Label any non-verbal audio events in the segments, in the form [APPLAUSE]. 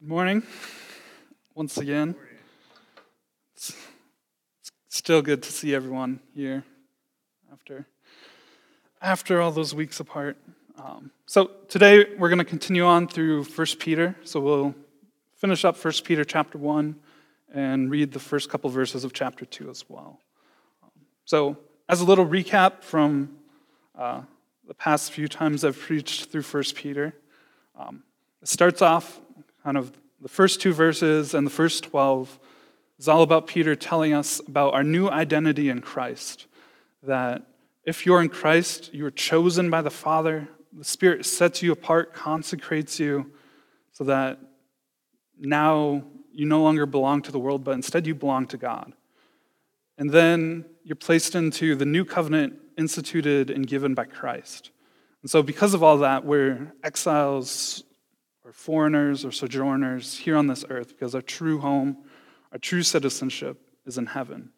Good morning, once again. It's, still good to see everyone here after after all those weeks apart. Um, so today we're going to continue on through 1 Peter. So we'll finish up 1 Peter chapter 1 and read the first couple verses of chapter 2 as well. Um, so as a little recap from uh, the past few times I've preached through 1 Peter, um, it starts off kind of the first two verses and the first 12 is all about Peter telling us about our new identity in Christ. That if you're in Christ, you are chosen by the Father. The Spirit sets you apart, consecrates you, so that now you no longer belong to the world, but instead you belong to God. And then you're placed into the new covenant instituted and given by Christ. And so, because of all that, we're exiles or foreigners or sojourners here on this earth because our true home, our true citizenship is in heaven.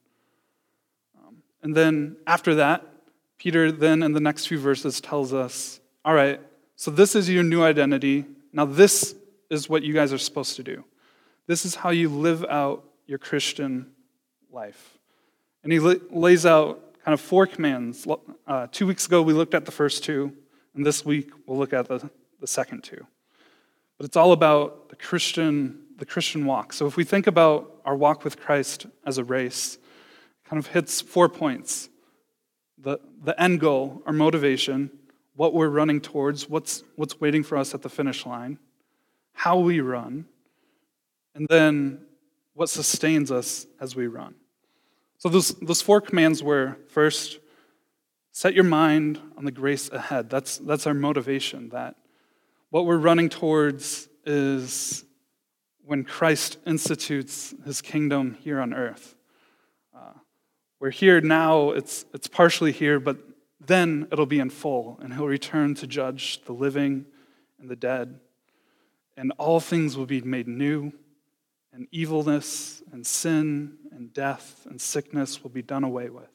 Um, and then after that, Peter then in the next few verses tells us, all right, so this is your new identity. Now, this is what you guys are supposed to do. This is how you live out your Christian life. And he lays out kind of four commands. Uh, two weeks ago, we looked at the first two, and this week, we'll look at the, the second two. But it's all about the Christian, the Christian walk. So if we think about our walk with Christ as a race, kind of hits four points. The, the end goal, our motivation, what we're running towards, what's, what's waiting for us at the finish line, how we run, and then what sustains us as we run. So those, those four commands were first, set your mind on the grace ahead. That's, that's our motivation, that what we're running towards is when Christ institutes his kingdom here on earth. Uh, we're here now, it's, it's partially here, but then it'll be in full, and he'll return to judge the living and the dead. And all things will be made new, and evilness and sin and death and sickness will be done away with.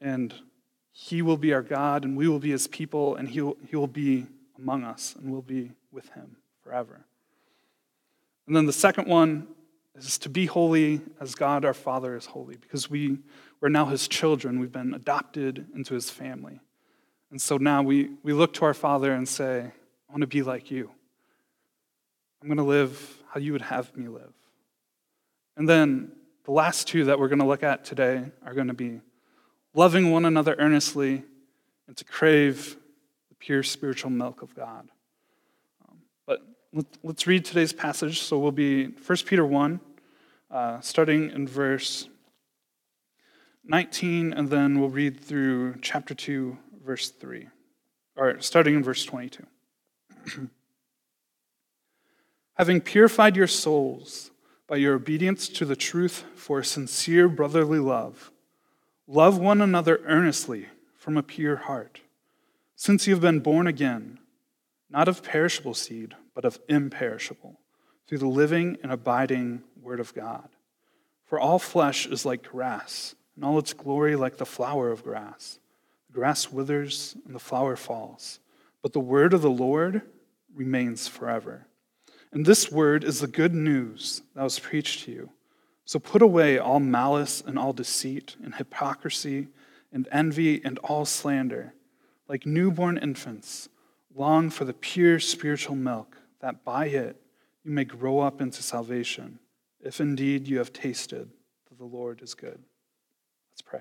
And he will be our God, and we will be his people, and he will, he will be among us and will be with him forever. And then the second one is to be holy as God our Father is holy, because we, we're now his children. We've been adopted into his family. And so now we, we look to our Father and say, I want to be like you. I'm going to live how you would have me live. And then the last two that we're going to look at today are going to be loving one another earnestly and to crave pure spiritual milk of God. Um, but let, us read today's passage. So we'll be 1 Peter 1, uh, starting in verse 19, and then we'll read through chapter 2, verse 3, or starting in verse 22. [CLEARS THROAT] Having purified your souls by your obedience to the truth for sincere brotherly love, love one another earnestly from a pure heart since you have been born again, not of perishable seed, but of imperishable, through the living and abiding Word of God. For all flesh is like grass, and all its glory like the flower of grass. The grass withers and the flower falls, but the word of the Lord remains forever. And this word is the good news that was preached to you. So put away all malice and all deceit and hypocrisy and envy and all slander like newborn infants, long for the pure spiritual milk, that by it you may grow up into salvation, if indeed you have tasted that the Lord is good. Let's pray.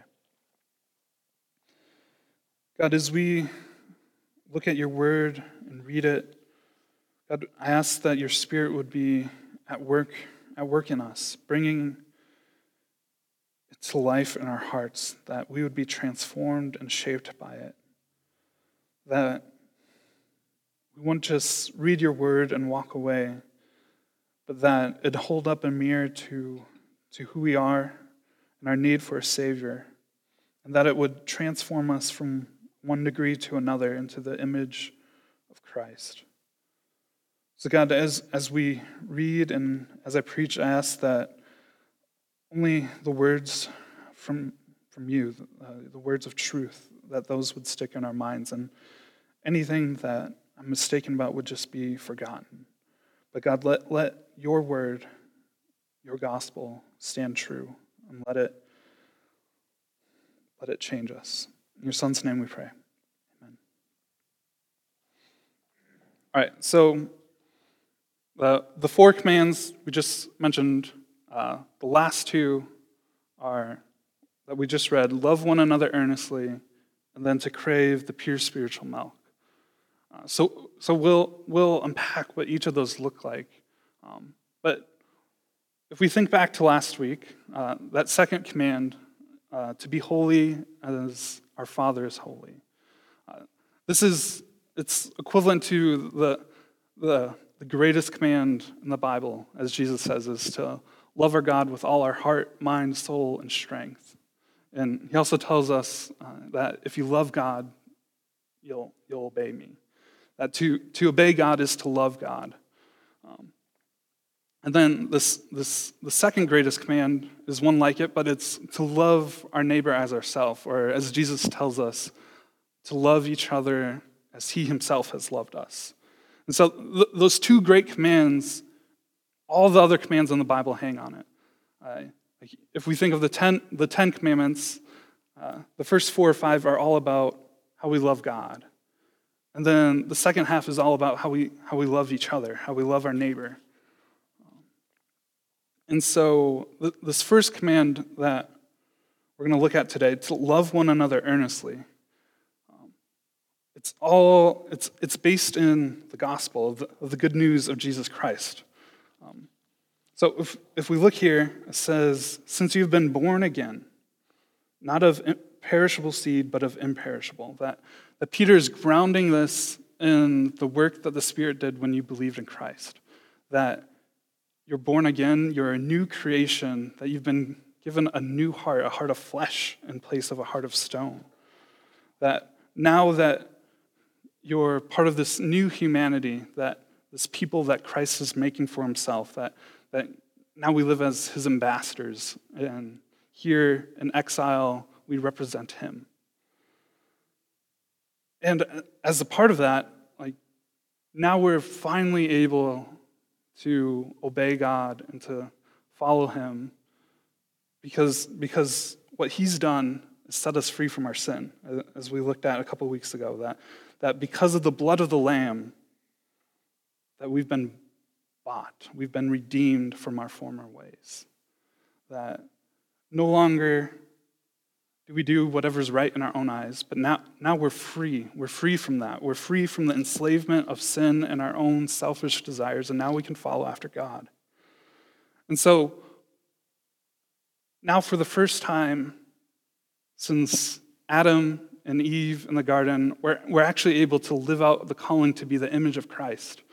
God, as we look at your word and read it, God, I ask that your spirit would be at work, at work in us, bringing it to life in our hearts, that we would be transformed and shaped by it that we won't just read your word and walk away, but that it hold up a mirror to, to who we are and our need for a Savior, and that it would transform us from one degree to another into the image of Christ. So, God, as, as we read and as I preach, I ask that only the words from, from you, uh, the words of truth, that those would stick in our minds. And anything that I'm mistaken about would just be forgotten. But God, let, let your word, your gospel stand true and let it let it change us. In your son's name we pray. Amen. All right, so the, the four commands we just mentioned, uh, the last two are that we just read love one another earnestly, and then to crave the pure spiritual milk. Uh, so, so we'll, we'll unpack what each of those look like. Um, but if we think back to last week, uh, that second command, uh, to be holy as our Father is holy, uh, this is it's equivalent to the, the, the greatest command in the Bible, as Jesus says, is to love our God with all our heart, mind, soul, and strength. And he also tells us uh, that if you love God, you'll, you'll obey me. That to, to obey God is to love God. Um, and then this, this, the second greatest command is one like it, but it's to love our neighbor as ourselves, or as Jesus tells us, to love each other as he himself has loved us. And so th- those two great commands, all the other commands in the Bible hang on it. Uh, like if we think of the ten, the ten commandments, uh, the first four or five are all about how we love God. And then the second half is all about how we, how we love each other, how we love our neighbor. And so, this first command that we're going to look at today, to love one another earnestly, um, it's all, it's, it's based in the gospel, of the, of the good news of Jesus Christ. So, if, if we look here, it says, Since you've been born again, not of perishable seed, but of imperishable. That that Peter is grounding this in the work that the Spirit did when you believed in Christ. That you're born again, you're a new creation, that you've been given a new heart, a heart of flesh in place of a heart of stone. That now that you're part of this new humanity, that this people that Christ is making for himself, that, that now we live as his ambassadors, and here in exile, we represent him. And as a part of that, like now we're finally able to obey God and to follow him because, because what he's done is set us free from our sin, as we looked at a couple weeks ago, that, that because of the blood of the Lamb, that we've been bought, we've been redeemed from our former ways. That no longer do we do whatever's right in our own eyes? But now, now we're free. We're free from that. We're free from the enslavement of sin and our own selfish desires, and now we can follow after God. And so, now for the first time since Adam and Eve in the garden, we're, we're actually able to live out the calling to be the image of Christ,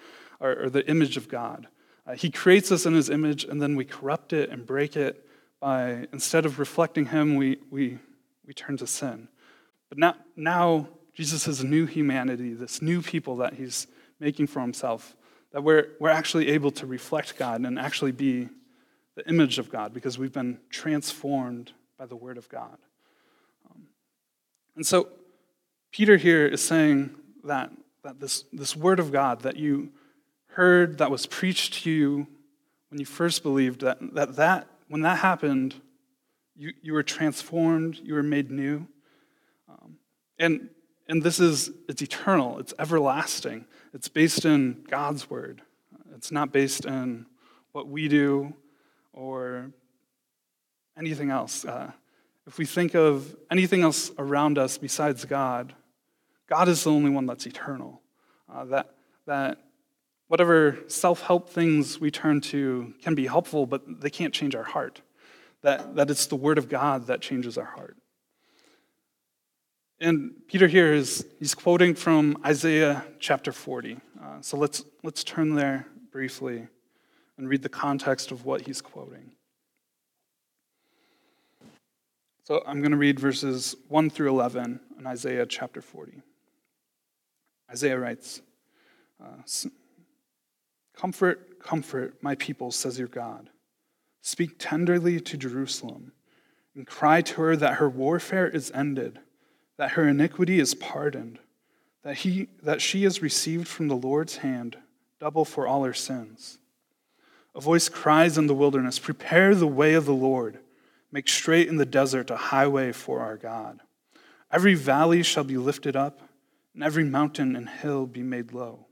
or, or the image of God. Uh, he creates us in his image, and then we corrupt it and break it by, instead of reflecting him, we, we we turn to sin. But now, now Jesus new humanity, this new people that he's making for himself, that we're, we're actually able to reflect God and actually be the image of God because we've been transformed by the Word of God. Um, and so, Peter here is saying that, that this, this Word of God that you heard, that was preached to you when you first believed, that, that, that when that happened, you, you were transformed, you were made new. Um, and, and this is, it's eternal, it's everlasting. It's based in God's word. It's not based in what we do or anything else. Uh, if we think of anything else around us besides God, God is the only one that's eternal. Uh, that, that whatever self help things we turn to can be helpful, but they can't change our heart that, that it's the Word of God that changes our heart. And Peter here is he's quoting from Isaiah chapter 40. Uh, so let's, let's turn there briefly and read the context of what he's quoting. So I'm going to read verses 1 through 11 in Isaiah chapter 40. Isaiah writes, uh, Comfort, comfort my people, says your God. Speak tenderly to Jerusalem and cry to her that her warfare is ended, that her iniquity is pardoned, that, he, that she has received from the Lord's hand double for all her sins. A voice cries in the wilderness, Prepare the way of the Lord, make straight in the desert a highway for our God. Every valley shall be lifted up, and every mountain and hill be made low.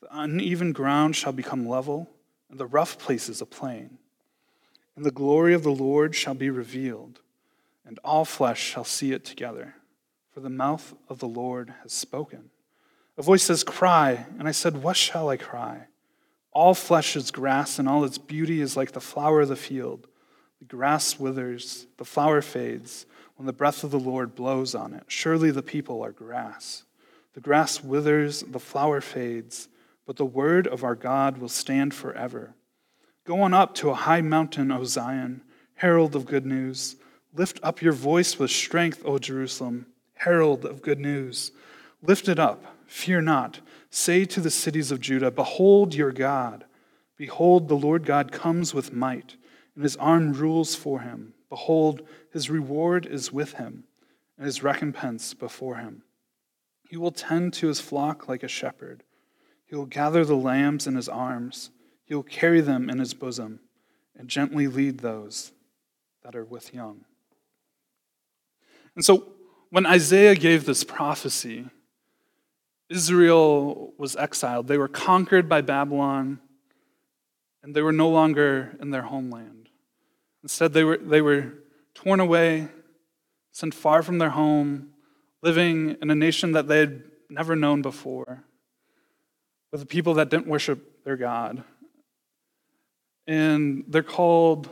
The uneven ground shall become level, and the rough places a plain. And the glory of the Lord shall be revealed, and all flesh shall see it together, for the mouth of the Lord has spoken. A voice says, Cry. And I said, What shall I cry? All flesh is grass, and all its beauty is like the flower of the field. The grass withers, the flower fades when the breath of the Lord blows on it. Surely the people are grass. The grass withers, the flower fades, but the word of our God will stand forever. Go on up to a high mountain, O Zion, herald of good news. Lift up your voice with strength, O Jerusalem, herald of good news. Lift it up Fear not. Say to the cities of Judah, Behold your God. Behold, the Lord God comes with might, and his arm rules for him. Behold, his reward is with him, and his recompense before him. He will tend to his flock like a shepherd. He will gather the lambs in his arms. He will carry them in his bosom, and gently lead those that are with young. And so, when Isaiah gave this prophecy, Israel was exiled. They were conquered by Babylon, and they were no longer in their homeland. Instead, they were, they were torn away, sent far from their home, living in a nation that they had never known before, with a people that didn't worship their God. And they're called,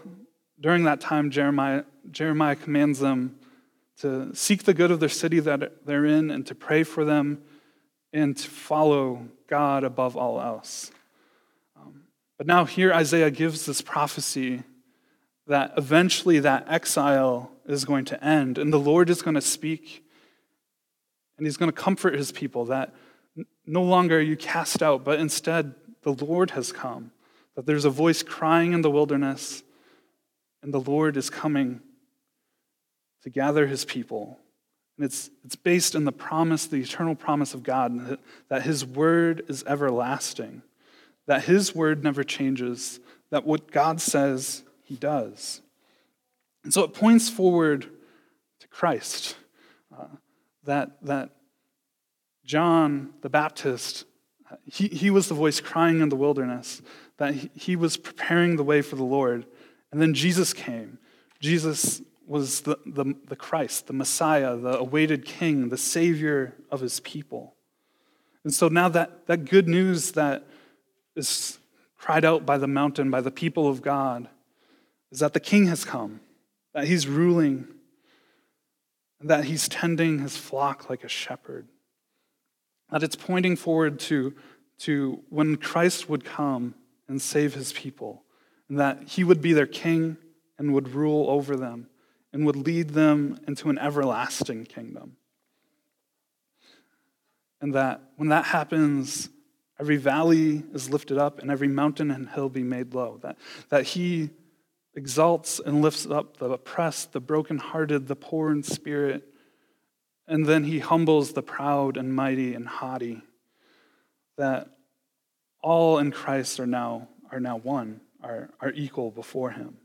during that time, Jeremiah, Jeremiah commands them to seek the good of their city that they're in and to pray for them and to follow God above all else. Um, but now, here Isaiah gives this prophecy that eventually that exile is going to end, and the Lord is going to speak, and He's going to comfort His people that no longer are you cast out, but instead the Lord has come. That there's a voice crying in the wilderness, and the Lord is coming to gather His people and it's, it's based in the promise, the eternal promise of God, that His word is everlasting, that His word never changes, that what God says, He does. And so it points forward to Christ, uh, that, that John the Baptist, he, he was the voice crying in the wilderness, that he, was preparing the way for the Lord. And then Jesus came. Jesus was the, the, the Christ, the Messiah, the awaited King, the Savior of his people. And so now that, that good news that is cried out by the mountain, by the people of God, is that the King has come, that he's ruling, and that he's tending his flock like a shepherd. That it's pointing forward to, to when Christ would come and save his people, and that he would be their king and would rule over them and would lead them into an everlasting kingdom. And that when that happens, every valley is lifted up and every mountain and hill be made low. That, that he exalts and lifts up the oppressed, the brokenhearted, the poor in spirit, and then he humbles the proud and mighty and haughty. That all in Christ are now, are now one, are, are equal before him.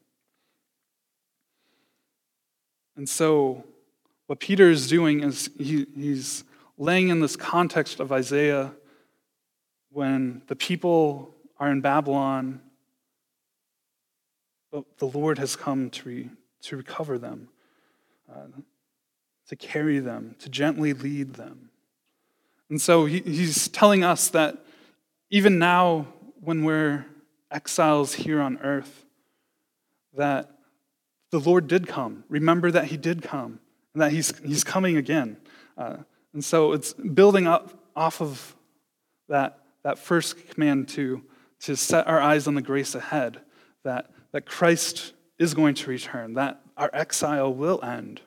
And so, what Peter is doing is he, he's laying in this context of Isaiah when the people are in Babylon, but the Lord has come to, re, to recover them, uh, to carry them, to gently lead them. And so he, he's telling us that even now, when we're exiles here on earth, that the Lord did come. Remember that He did come and that He's, he's coming again. Uh, and so it's building up off of that, that first command to, to set our eyes on the grace ahead, that, that Christ is going to return, that our exile will end,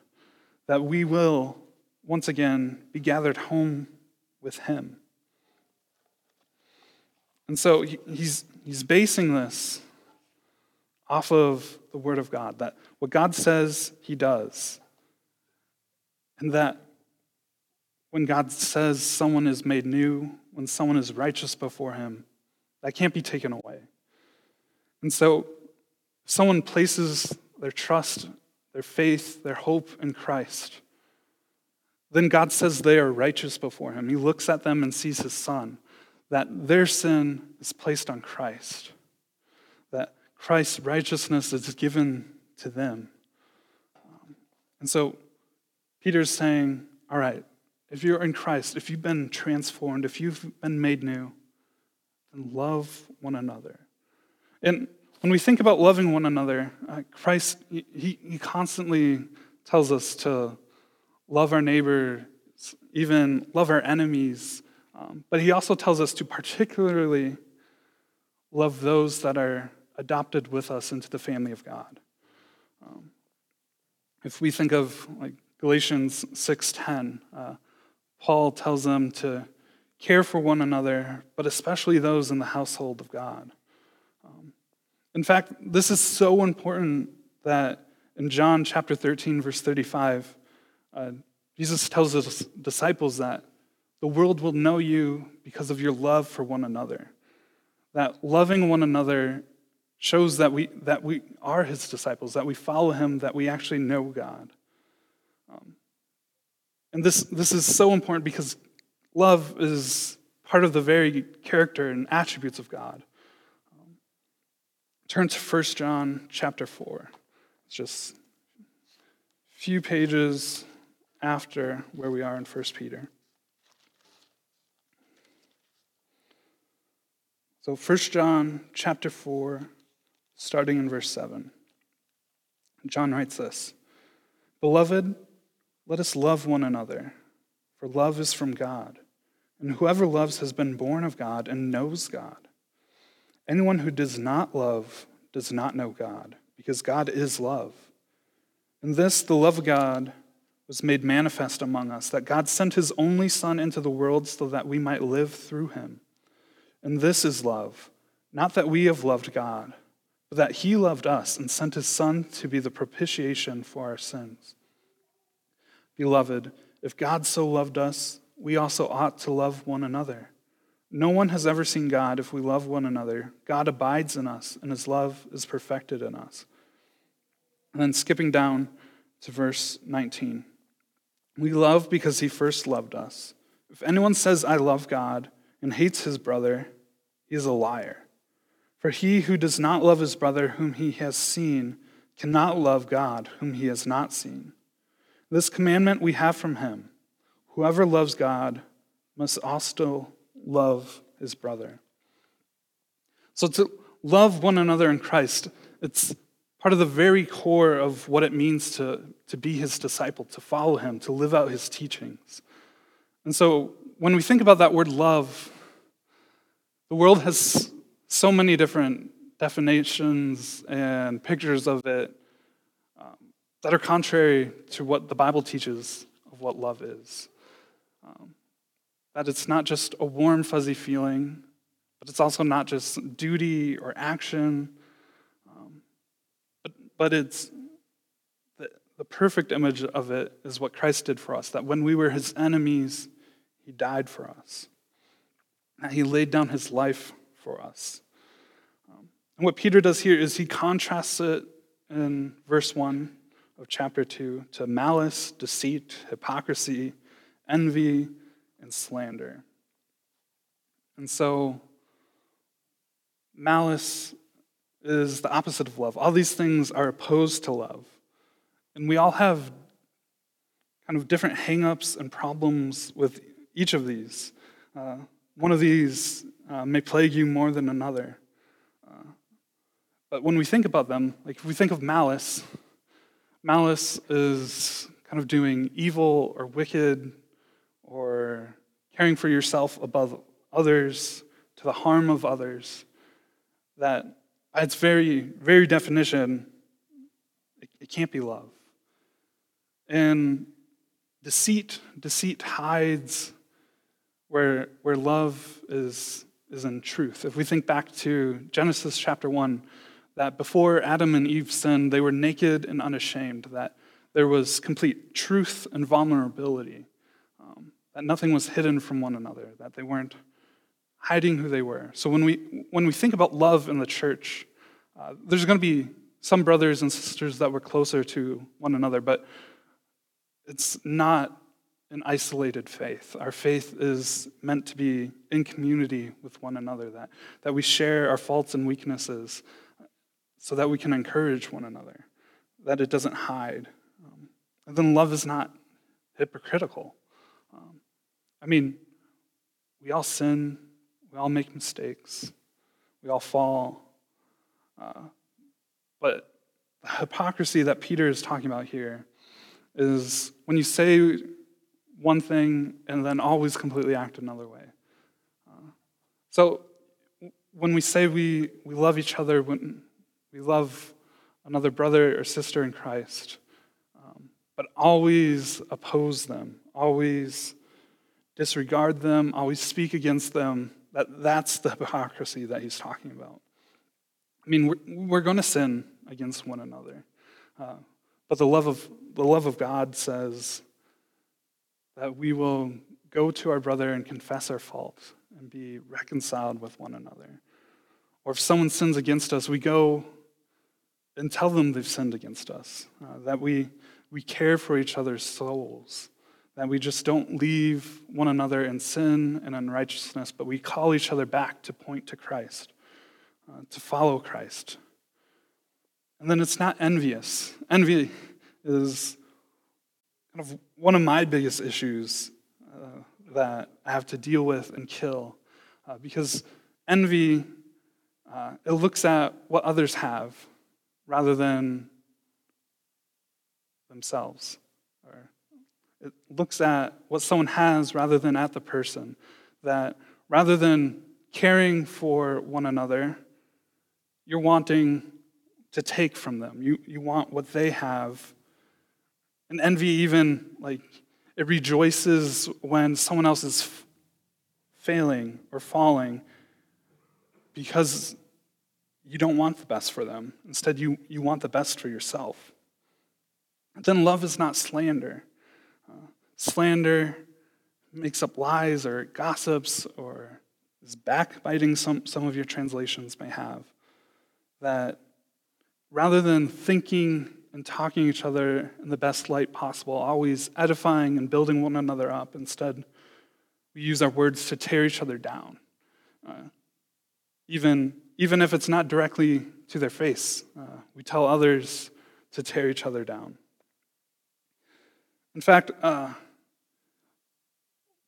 that we will once again be gathered home with Him. And so he's, he's basing this off of the Word of God, that what God says, He does. And that when God says someone is made new, when someone is righteous before Him, That can't be taken away. And so, if someone places their trust, their faith, their hope in Christ, then God says they are righteous before Him. He looks at them and sees His Son, that their sin is placed on Christ, that Christ's righteousness is given to them. Um, and so Peter's saying, All right, if you're in Christ, if you've been transformed, if you've been made new, then love one another. And when we think about loving one another, uh, Christ, he, he constantly tells us to love our neighbors, even love our enemies. Um, but he also tells us to particularly love those that are adopted with us into the family of God. Um, if we think of like Galatians 6:10, uh, Paul tells them to care for one another, but especially those in the household of God. In fact, this is so important that in John chapter 13, verse 35, uh, Jesus tells his disciples that the world will know you because of your love for one another. That loving one another shows that we, that we are his disciples, that we follow him, that we actually know God. Um, and this, this is so important because love is part of the very character and attributes of God. Turn to 1 John chapter 4. It's just a few pages after where we are in 1 Peter. So 1 John chapter 4 starting in verse 7. John writes this Beloved, let us love one another, for love is from God. And whoever loves has been born of God and knows God. Anyone who does not love does not know God, because God is love. In this, the love of God was made manifest among us, that God sent his only Son into the world so that we might live through him. And this is love, not that we have loved God, but that he loved us and sent his Son to be the propitiation for our sins. Beloved, if God so loved us, we also ought to love one another. No one has ever seen God if we love one another. God abides in us, and his love is perfected in us. And then skipping down to verse 19. We love because he first loved us. If anyone says, I love God, and hates his brother, he is a liar. For he who does not love his brother whom he has seen cannot love God whom he has not seen. This commandment we have from him whoever loves God must also love his brother. So to love one another in Christ, it's part of the very core of what it means to, to be his disciple, to follow him, to live out his teachings. And so when we think about that word love, the world has so many different definitions and pictures of it um, that are contrary to what the Bible teaches of what love is. Um, that it's not just a warm, fuzzy feeling, but it's also not just duty or action, um, but, but it's the, the perfect image of it is what Christ did for us, that when we were his enemies, he died for us. That he laid down his life for us. Um, and what Peter does here is he contrasts it in verse 1 of chapter 2 to malice, deceit, hypocrisy, envy, and slander. And so, malice is the opposite of love. All these things are opposed to love. And we all have kind of different hangups and problems with each of these. Uh, one of these uh, may plague you more than another. Uh, but when we think about them, like if we think of malice, malice is kind of doing evil or wicked or caring for yourself above others to the harm of others. That its very, very definition, it, it can't be love. And deceit, deceit hides where, where love is, is in truth. If we think back to Genesis chapter 1, that before Adam and Eve sinned, they were naked and unashamed, that there was complete truth and vulnerability, that nothing was hidden from one another, that they weren't hiding who they were. So when we, when we think about love in the church, uh, there's going to be some brothers and sisters that were closer to one another, but it's not an isolated faith. Our faith is meant to be in community with one another, that, that we share our faults and weaknesses so that we can encourage one another, that it doesn't hide. Um, and then love is not hypocritical. I mean, we all sin, we all make mistakes, we all fall. Uh, but the hypocrisy that Peter is talking about here is when you say one thing and then always completely act another way. Uh, so when we say we, we love each other, when we love another brother or sister in Christ, um, but always oppose them, always disregard them, always speak against them, that, that's the hypocrisy that he's talking about. I mean, we're, we're going to sin against one another. Uh, but the love, of, the love of God says that we will go to our brother and confess our fault and be reconciled with one another. Or if someone sins against us, we go and tell them they've sinned against us, uh, that we, we care for each other's souls, that we just don't leave one another in sin and unrighteousness, but we call each other back to point to Christ, uh, to follow Christ. And then it's not envious. Envy is kind of one of my biggest issues uh, that I have to deal with and kill. Uh, because envy, uh, it looks at what others have rather than themselves. Or it looks at what someone has rather than at the person. That rather than caring for one another, you're wanting to take from them. You, you want what they have. And envy, even, like, it rejoices when someone else is f- failing or falling because you don't want the best for them. Instead, you, you want the best for yourself. Then love is not slander. Slander makes up lies or gossips or is backbiting, some, some of your translations may have. That rather than thinking and talking each other in the best light possible, always edifying and building one another up, instead, we use our words to tear each other down. Uh, even, even if it's not directly to their face, uh, we tell others to tear each other down. In fact, uh,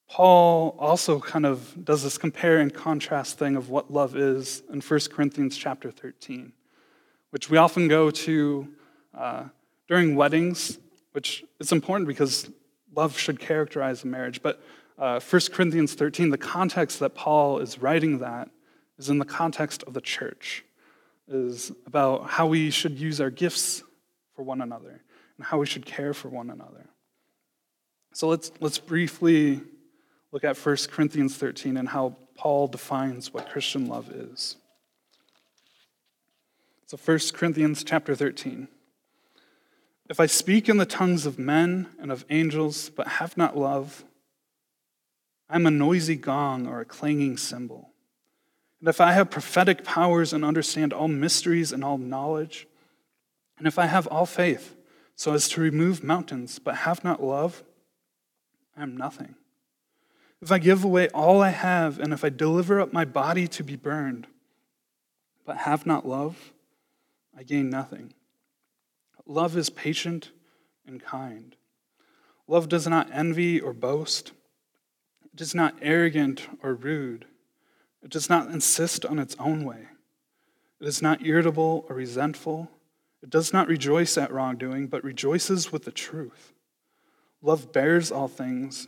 Paul also kind of does this compare and contrast thing of what love is in 1 Corinthians chapter 13 which we often go to uh, during weddings, which is important because love should characterize a marriage. But uh, 1 Corinthians 13, the context that Paul is writing that is in the context of the church, is about how we should use our gifts for one another and how we should care for one another. So let's, let's briefly look at 1 Corinthians 13 and how Paul defines what Christian love is. So 1 Corinthians chapter 13. If I speak in the tongues of men and of angels, but have not love, I am a noisy gong or a clanging cymbal. And if I have prophetic powers and understand all mysteries and all knowledge, and if I have all faith so as to remove mountains, but have not love, I am nothing. If I give away all I have, and if I deliver up my body to be burned, but have not love, I gain nothing. Love is patient and kind. Love does not envy or boast. It is not arrogant or rude. It does not insist on its own way. It is not irritable or resentful. It does not rejoice at wrongdoing, but rejoices with the truth. Love bears all things,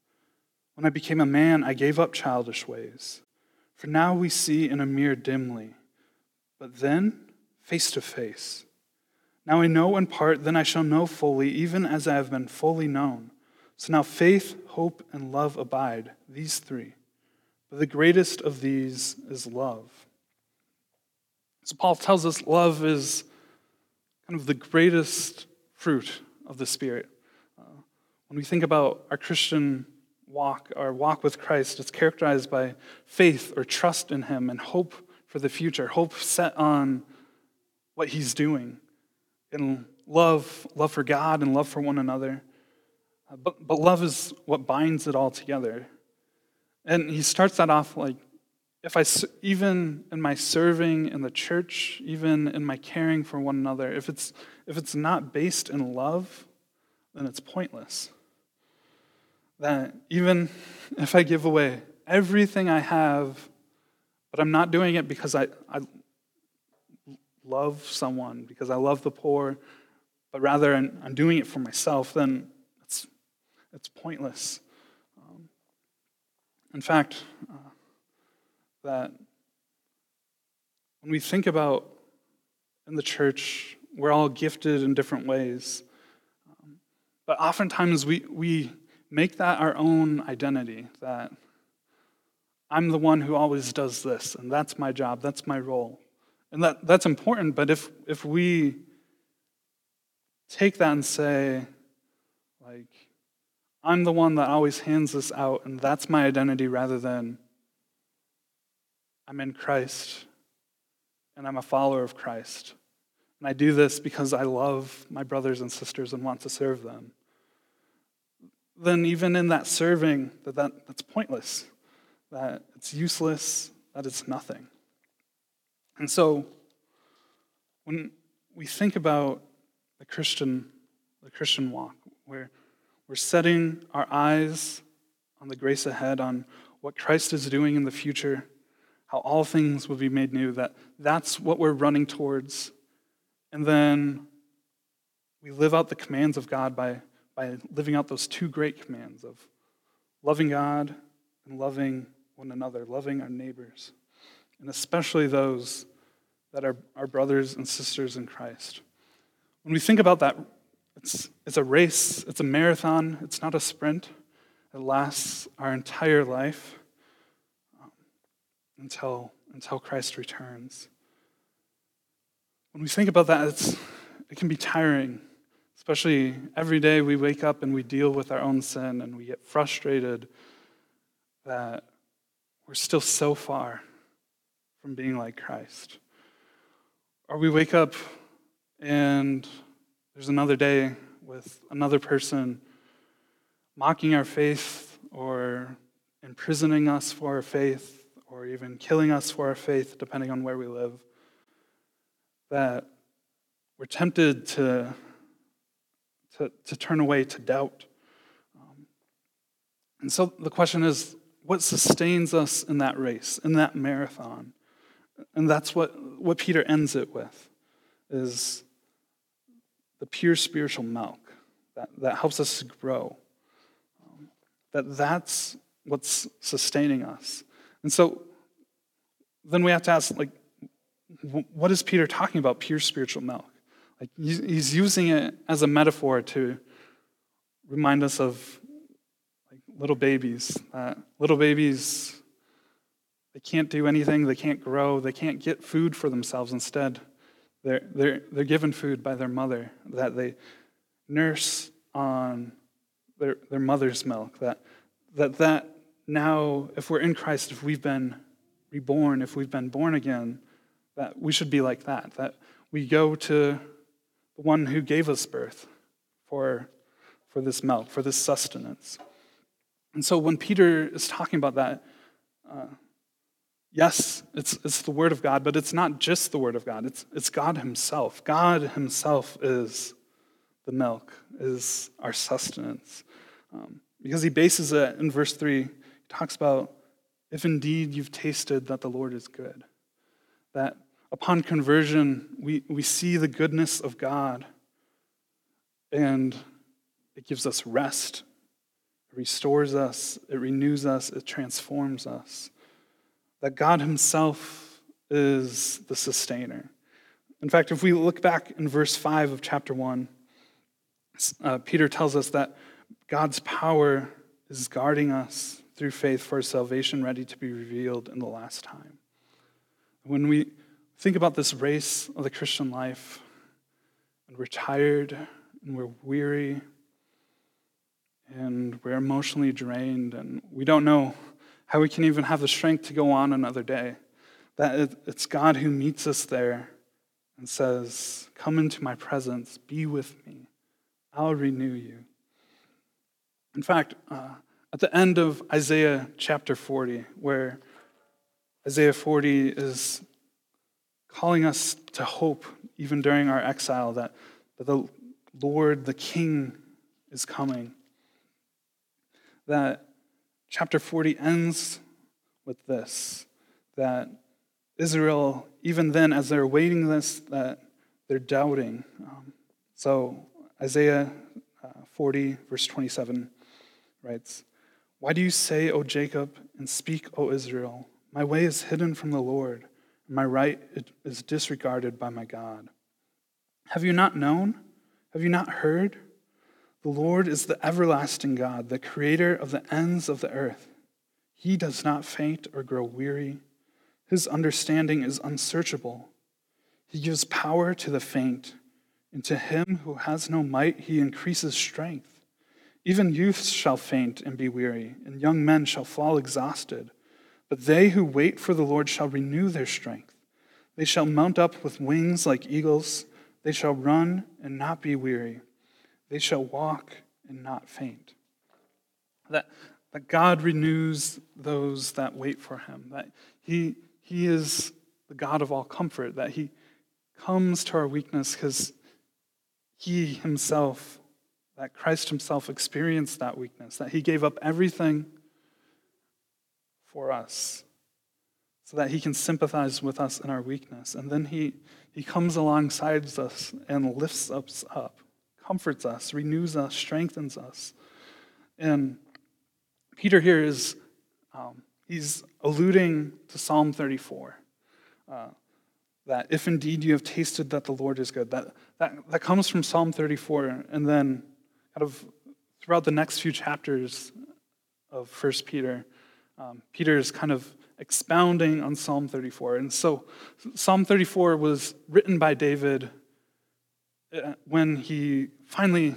When I became a man, I gave up childish ways. For now we see in a mirror dimly but then face to face. Now I know in part, then I shall know fully, even as I have been fully known. So now faith, hope, and love abide, these three. But the greatest of these is love. So Paul tells us love is kind of the greatest fruit of the Spirit. Uh, when we think about our Christian walk, our walk with Christ, it's characterized by faith or trust in Him and hope for the future, hope set on what He's doing, and love, love for God and love for one another. Uh, but, but love is what binds it all together. And he starts that off like, if I, even in my serving in the church, even in my caring for one another, if it's, if it's not based in love, then it's pointless. That even if I give away everything I have, but I'm not doing it because I, I love someone, because I love the poor, but rather I'm, I'm doing it for myself, then it's, it's pointless. Um, in fact, uh, that when we think about in the church, we're all gifted in different ways. Um, but oftentimes we, we make that our own identity, that I'm the one who always does this, and that's my job, that's my role. And that, that's important, but if, if we take that and say, like, I'm the one that always hands this out, and that's my identity rather than I'm in Christ and I'm a follower of Christ. And I do this because I love my brothers and sisters and want to serve them. Then, even in that serving, that, that that's pointless, that it's useless, that it's nothing. And so, when we think about the Christian, the Christian walk, where we're setting our eyes on the grace ahead, on what Christ is doing in the future, how all things will be made new, that that's what we're running towards. And then we live out the commands of God by, by living out those two great commands of loving God and loving one another, loving our neighbors, and especially those that are our brothers and sisters in Christ. When we think about that, it's, it's a race, it's a marathon, it's not a sprint. It lasts our entire life um, until, until Christ returns. When we think about that, it's, it can be tiring, especially every day we wake up and we deal with our own sin and we get frustrated that we're still so far from being like Christ. Or we wake up and there's another day with another person mocking our faith or imprisoning us for our faith or even killing us for our faith, depending on where we live, that we're tempted to, to, to turn away to doubt. Um, and so the question is what sustains us in that race, in that marathon? And that's what, what Peter ends it with is the pure spiritual milk that, that helps us to grow. Um, that that's what's sustaining us. And so then we have to ask, like, what is Peter talking about, pure spiritual milk? He's using it as a metaphor to remind us of like little babies. Uh, little babies, they can't do anything, they can't grow, they can't get food for themselves. Instead, they're, they're, they're given food by their mother that they nurse on their, their mother's milk. That, that, that now, if we're in Christ, if we've been reborn, if we've been born again, that we should be like that. That we go to the one who gave us birth for, for this milk, for this sustenance. And so when Peter is talking about that, uh, yes, it's, it's the Word of God, but it's not just the Word of God, it's, it's God Himself. God Himself is the milk, is our sustenance. Um, because He bases it in verse 3, He talks about if indeed you've tasted that the Lord is good. That upon conversion, we, we see the goodness of God and it gives us rest. It restores us, it renews us, it transforms us. That God Himself is the sustainer. In fact, if we look back in verse 5 of chapter 1, uh, Peter tells us that God's power is guarding us through faith for salvation ready to be revealed in the last time. When we think about this race of the Christian life, and we're tired and we're weary and we're emotionally drained and we don't know how we can even have the strength to go on another day, that it's God who meets us there and says, Come into my presence, be with me, I'll renew you. In fact, uh, at the end of Isaiah chapter 40, where Isaiah 40 is calling us to hope even during our exile that, that the Lord, the King, is coming. That chapter 40 ends with this that Israel, even then, as they're waiting this, that they're doubting. Um, so Isaiah uh, 40, verse 27 writes, Why do you say, O Jacob, and speak, O Israel? My way is hidden from the Lord, my right is disregarded by my God. Have you not known? Have you not heard? The Lord is the everlasting God, the creator of the ends of the earth. He does not faint or grow weary. His understanding is unsearchable. He gives power to the faint, and to him who has no might, he increases strength. Even youths shall faint and be weary, and young men shall fall exhausted. But they who wait for the Lord shall renew their strength. They shall mount up with wings like eagles. They shall run and not be weary. They shall walk and not faint. That, that God renews those that wait for him. That he, he is the God of all comfort. That he comes to our weakness because he himself that Christ himself experienced that weakness, that he gave up everything for us so that he can sympathize with us in our weakness. And then he, he comes alongside us and lifts us up, comforts us, renews us, strengthens us. And Peter here is, um, he's alluding to Psalm 34. Uh, that if indeed you have tasted that the Lord is good, that, that, that comes from Psalm 34. And then kind of throughout the next few chapters of First Peter, um, Peter is kind of expounding on Psalm 34. And so Psalm 34 was written by David uh, when he finally,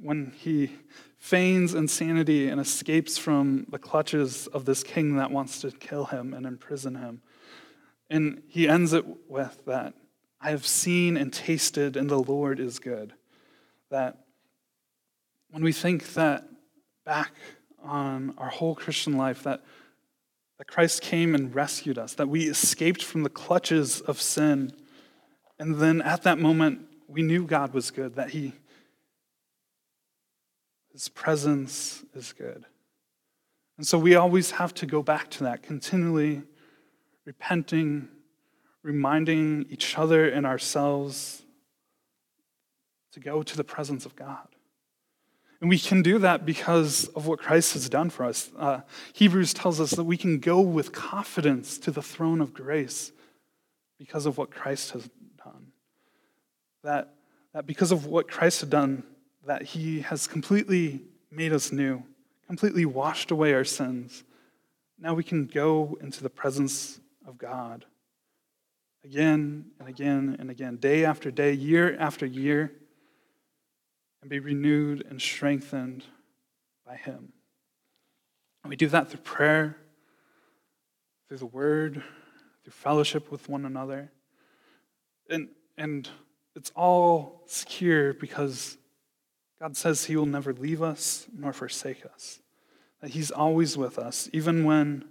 when he feigns insanity and escapes from the clutches of this king that wants to kill him and imprison him. And he ends it with that I have seen and tasted, and the Lord is good. That when we think that back on our whole Christian life, that, that Christ came and rescued us, that we escaped from the clutches of sin, and then at that moment, we knew God was good, that He, His presence is good. And so we always have to go back to that, continually repenting, reminding each other and ourselves to go to the presence of God. And we can do that because of what Christ has done for us. Uh, Hebrews tells us that we can go with confidence to the throne of grace because of what Christ has done. That, that because of what Christ has done, that he has completely made us new, completely washed away our sins. Now we can go into the presence of God again and again and again, day after day, year after year and be renewed and strengthened by Him. And we do that through prayer, through the Word, through fellowship with one another. And, and it's all secure because God says He will never leave us nor forsake us. That He's always with us, even when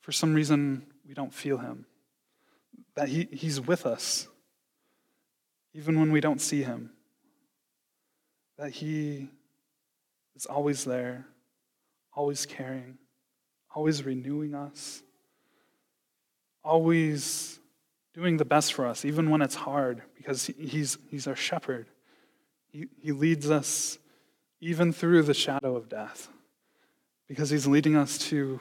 for some reason we don't feel Him. That he, He's with us, even when we don't see Him that He is always there, always caring, always renewing us, always doing the best for us, even when it's hard, because He's, he's our shepherd. He, he leads us even through the shadow of death, because He's leading us to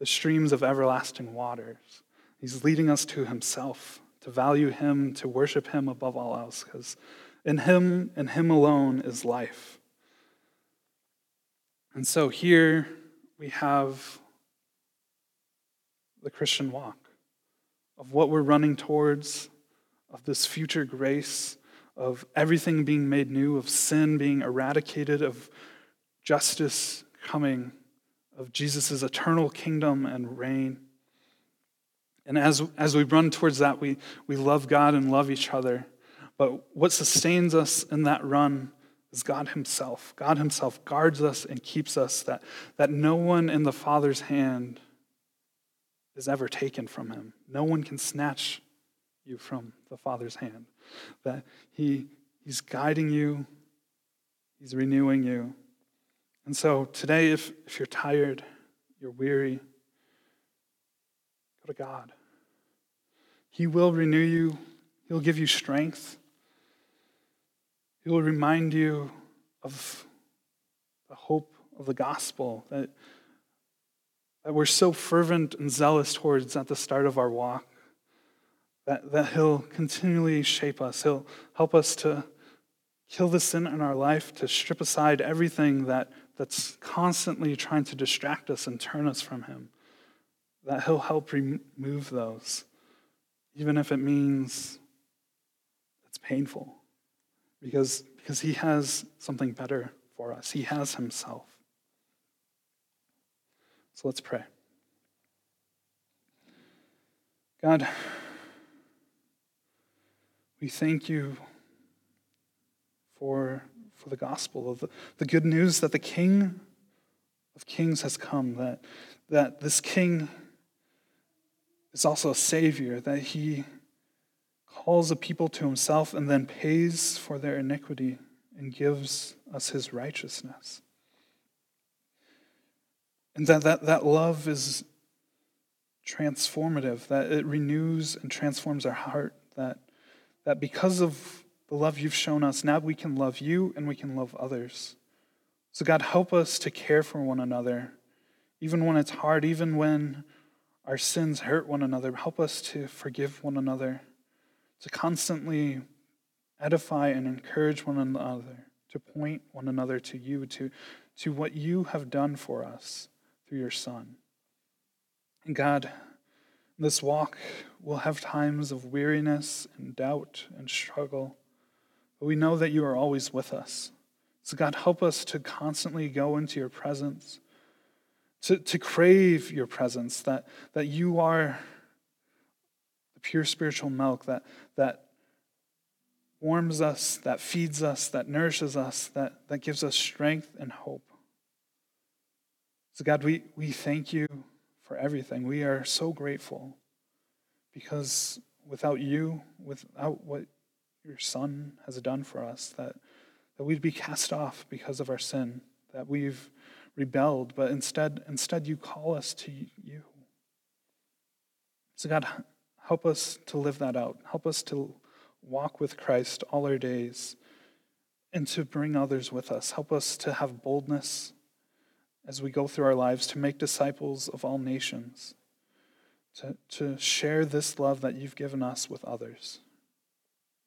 the streams of everlasting waters. He's leading us to Himself, to value Him, to worship Him above all else, because in Him and Him alone is life. And so here we have the Christian walk of what we're running towards, of this future grace, of everything being made new, of sin being eradicated, of justice coming, of Jesus' eternal kingdom and reign. And as, as we run towards that, we, we love God and love each other. But what sustains us in that run is God Himself. God Himself guards us and keeps us, that, that no one in the Father's hand is ever taken from Him. No one can snatch you from the Father's hand. That He, He's guiding you, He's renewing you. And so today, if, if you're tired, you're weary, go to God. He will renew you, He'll give you strength. He will remind you of the hope of the gospel that, that we're so fervent and zealous towards at the start of our walk. That, that He'll continually shape us. He'll help us to kill the sin in our life, to strip aside everything that, that's constantly trying to distract us and turn us from Him. That He'll help remove those, even if it means it's painful because, because He has something better for us. He has Himself. So let's pray. God, we thank you for, for the gospel, of the, the good news that the King of Kings has come, that, that this King is also a Savior, that He calls a people to himself, and then pays for their iniquity and gives us his righteousness. And that, that, that love is transformative, that it renews and transforms our heart, that, that because of the love you've shown us, now we can love you and we can love others. So, God, help us to care for one another, even when it's hard, even when our sins hurt one another. Help us to forgive one another to constantly edify and encourage one another, to point one another to you, to, to what you have done for us through your Son. And God, this walk will have times of weariness and doubt and struggle, but we know that you are always with us. So, God, help us to constantly go into your presence, to, to crave your presence, that, that you are pure spiritual milk that, that warms us, that feeds us, that nourishes us, that, that gives us strength and hope. So, God, we, we thank you for everything. We are so grateful because without you, without what your Son has done for us, that, that we'd be cast off because of our sin, that we've rebelled, but instead, instead you call us to you. So, God, Help us to live that out. Help us to walk with Christ all our days and to bring others with us. Help us to have boldness as we go through our lives to make disciples of all nations, to, to share this love that you've given us with others.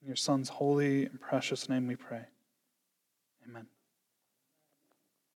In your Son's holy and precious name we pray. Amen.